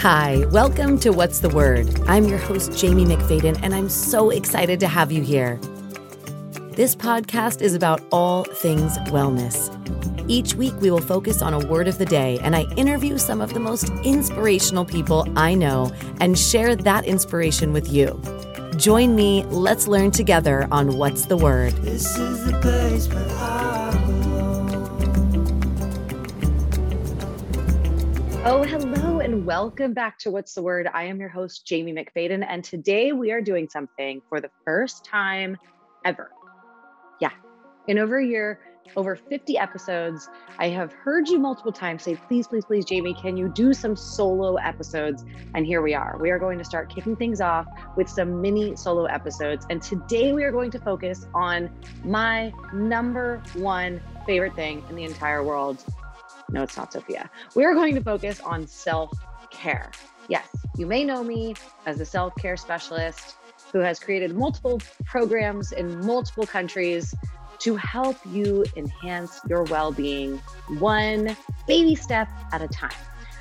Hi, welcome to What's the Word? I'm your host, Jamie McFadden, and I'm so excited to have you here. This podcast is about all things wellness. Each week, we will focus on a word of the day, and I interview some of the most inspirational people I know and share that inspiration with you. Join me, let's learn together on What's the Word. This is the place where I Oh, hello, and welcome back to What's the Word. I am your host, Jamie McFadden, and today we are doing something for the first time ever. Yeah, in over a year, over 50 episodes, I have heard you multiple times say, please, please, please, Jamie, can you do some solo episodes? And here we are. We are going to start kicking things off with some mini solo episodes. And today we are going to focus on my number one favorite thing in the entire world no, it's not Sophia. We are going to focus on self care. Yes, you may know me as a self care specialist who has created multiple programs in multiple countries to help you enhance your well being one baby step at a time.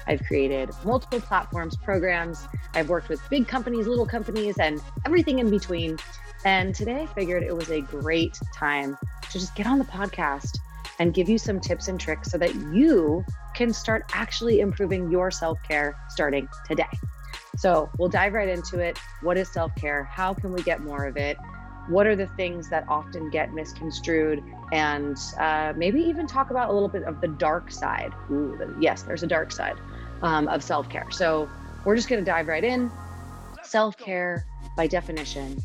I've created multiple platforms, programs. I've worked with big companies, little companies, and everything in between. And today I figured it was a great time to just get on the podcast and give you some tips and tricks so that you can start actually improving your self care starting today. So we'll dive right into it. What is self care? How can we get more of it? What are the things that often get misconstrued? And uh, maybe even talk about a little bit of the dark side. Ooh, yes, there's a dark side um, of self care. So we're just going to dive right in. Self care, by definition,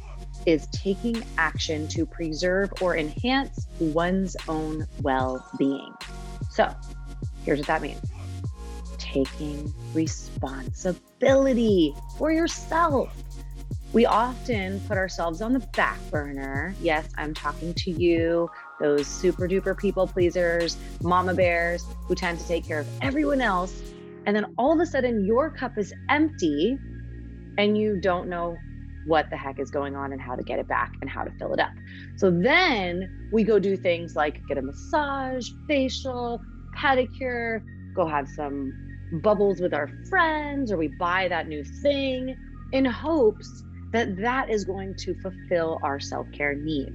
is taking action to preserve or enhance one's own well being. So, here's what that means taking responsibility for yourself. We often put ourselves on the back burner. Yes, I'm talking to you, those super duper people pleasers, mama bears who tend to take care of everyone else. And then all of a sudden, your cup is empty and you don't know what the heck is going on and how to get it back and how to fill it up. So then we go do things like get a massage, facial, pedicure, go have some bubbles with our friends, or we buy that new thing in hopes that that is going to fulfill our self care need.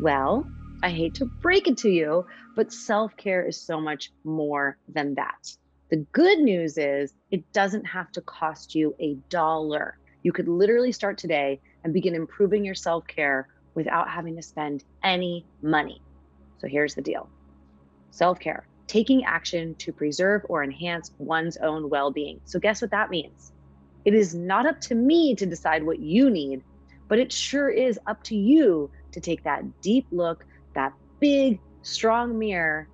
Well, I hate to break it to you, but self care is so much more than that. The good news is it doesn't have to cost you a dollar. You could literally start today and begin improving your self care without having to spend any money. So here's the deal self care, taking action to preserve or enhance one's own well being. So, guess what that means? It is not up to me to decide what you need, but it sure is up to you to take that deep look, that big, strong mirror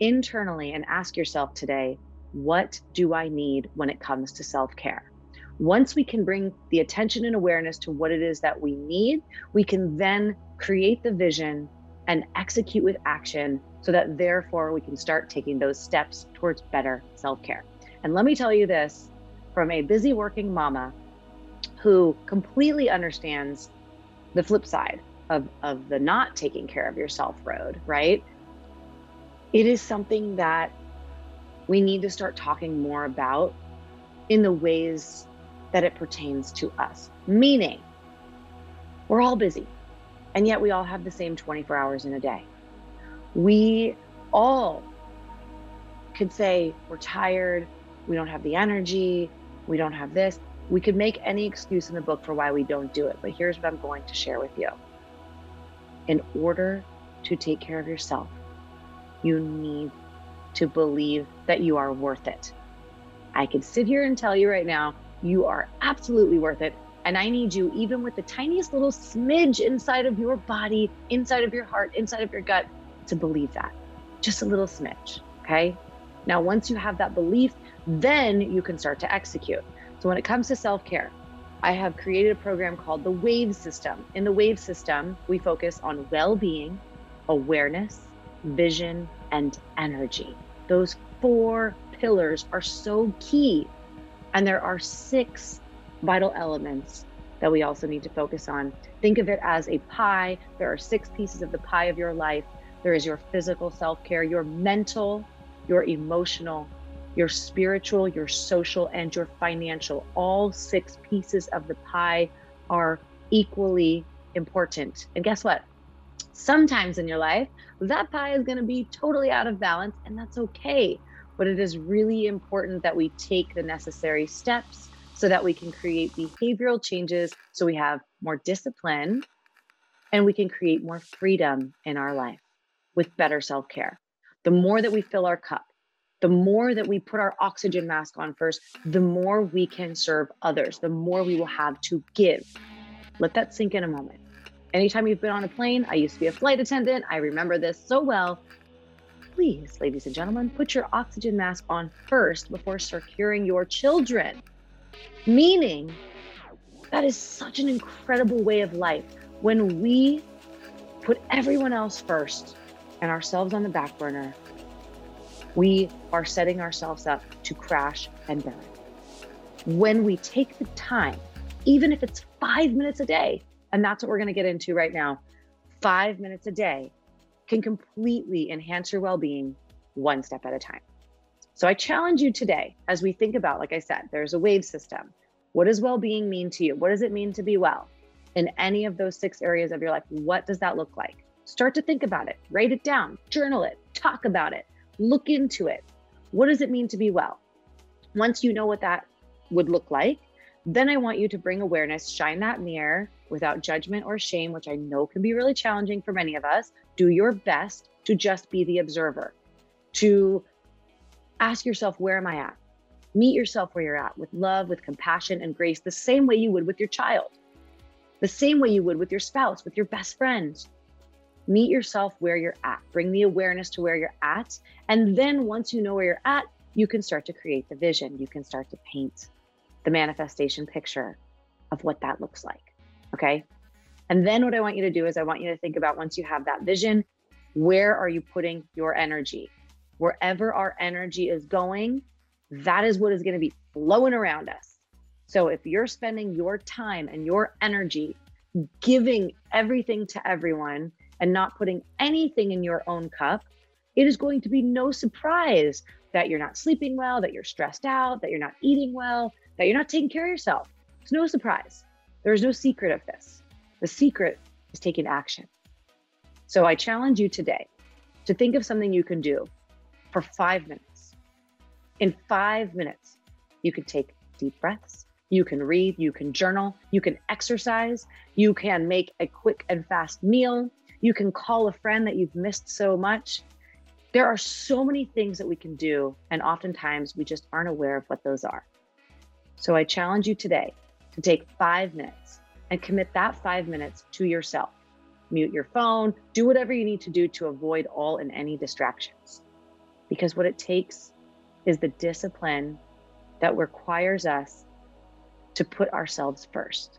internally and ask yourself today, what do I need when it comes to self care? Once we can bring the attention and awareness to what it is that we need, we can then create the vision and execute with action so that therefore we can start taking those steps towards better self care. And let me tell you this from a busy working mama who completely understands the flip side of, of the not taking care of yourself road, right? It is something that we need to start talking more about in the ways that it pertains to us. Meaning, we're all busy, and yet we all have the same 24 hours in a day. We all could say we're tired, we don't have the energy, we don't have this. We could make any excuse in the book for why we don't do it, but here's what I'm going to share with you. In order to take care of yourself, you need to believe that you are worth it. I can sit here and tell you right now, you are absolutely worth it. And I need you, even with the tiniest little smidge inside of your body, inside of your heart, inside of your gut, to believe that. Just a little smidge. Okay. Now, once you have that belief, then you can start to execute. So, when it comes to self care, I have created a program called the WAVE system. In the WAVE system, we focus on well being, awareness, vision, and energy. Those four pillars are so key and there are six vital elements that we also need to focus on. Think of it as a pie. There are six pieces of the pie of your life. There is your physical self care, your mental, your emotional, your spiritual, your social, and your financial. All six pieces of the pie are equally important. And guess what? Sometimes in your life, that pie is going to be totally out of balance, and that's okay. But it is really important that we take the necessary steps so that we can create behavioral changes so we have more discipline and we can create more freedom in our life with better self care. The more that we fill our cup, the more that we put our oxygen mask on first, the more we can serve others, the more we will have to give. Let that sink in a moment. Anytime you've been on a plane, I used to be a flight attendant. I remember this so well. Please, ladies and gentlemen, put your oxygen mask on first before securing your children. Meaning, that is such an incredible way of life when we put everyone else first and ourselves on the back burner we are setting ourselves up to crash and burn. When we take the time, even if it's five minutes a day, and that's what we're going to get into right now, five minutes a day can completely enhance your well being one step at a time. So I challenge you today as we think about, like I said, there's a wave system. What does well being mean to you? What does it mean to be well? In any of those six areas of your life, what does that look like? Start to think about it, write it down, journal it, talk about it. Look into it. What does it mean to be well? Once you know what that would look like, then I want you to bring awareness, shine that mirror without judgment or shame, which I know can be really challenging for many of us. Do your best to just be the observer, to ask yourself, where am I at? Meet yourself where you're at with love, with compassion and grace, the same way you would with your child, the same way you would with your spouse, with your best friend, meet yourself where you're at, bring the awareness to where you're at. And then once you know where you're at, you can start to create the vision. You can start to paint the manifestation picture of what that looks like. Okay. And then what I want you to do is I want you to think about once you have that vision, where are you putting your energy? Wherever our energy is going, that is what is going to be flowing around us. So if you're spending your time and your energy giving everything to everyone, and not putting anything in your own cup, it is going to be no surprise that you're not sleeping well, that you're stressed out, that you're not eating well, that you're not taking care of yourself. It's no surprise. There is no secret of this. The secret is taking action. So I challenge you today to think of something you can do for five minutes. In five minutes, you can take deep breaths, you can read, you can journal, you can exercise, you can make a quick and fast meal, you can call a friend that you've missed so much. There are so many things that we can do, and oftentimes we just aren't aware of what those are. So I challenge you today to take five minutes and commit that five minutes to yourself. Mute your phone, do whatever you need to do to avoid all and any distractions. Because what it takes is the discipline that requires us to put ourselves first.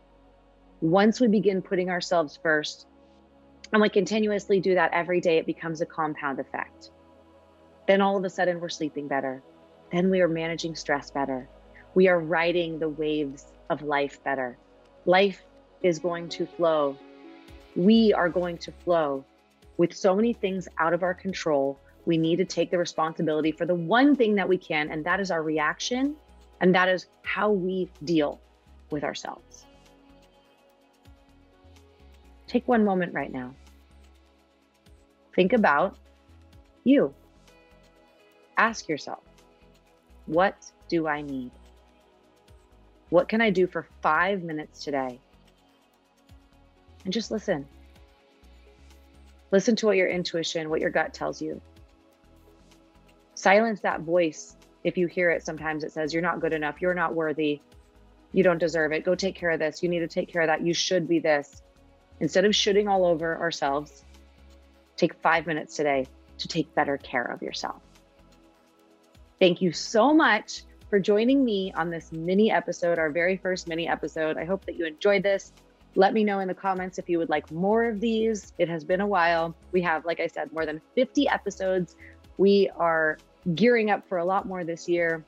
Once we begin putting ourselves first, and we continuously do that every day, it becomes a compound effect. Then all of a sudden, we're sleeping better. Then we are managing stress better. We are riding the waves of life better. Life is going to flow. We are going to flow. With so many things out of our control, we need to take the responsibility for the one thing that we can, and that is our reaction, and that is how we deal with ourselves. Take one moment right now. Think about you. Ask yourself, what do I need? What can I do for five minutes today? And just listen. Listen to what your intuition, what your gut tells you. Silence that voice if you hear it sometimes it says, You're not good enough. You're not worthy. You don't deserve it. Go take care of this. You need to take care of that. You should be this. Instead of shooting all over ourselves, take five minutes today to take better care of yourself. Thank you so much for joining me on this mini episode, our very first mini episode. I hope that you enjoyed this. Let me know in the comments if you would like more of these. It has been a while. We have, like I said, more than 50 episodes. We are gearing up for a lot more this year.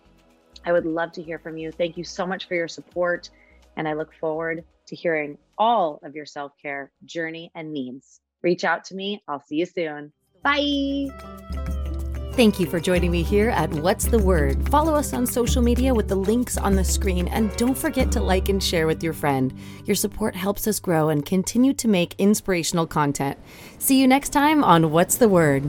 I would love to hear from you. Thank you so much for your support. And I look forward to hearing all of your self care journey and needs. Reach out to me. I'll see you soon. Bye. Thank you for joining me here at What's the Word. Follow us on social media with the links on the screen and don't forget to like and share with your friend. Your support helps us grow and continue to make inspirational content. See you next time on What's the Word.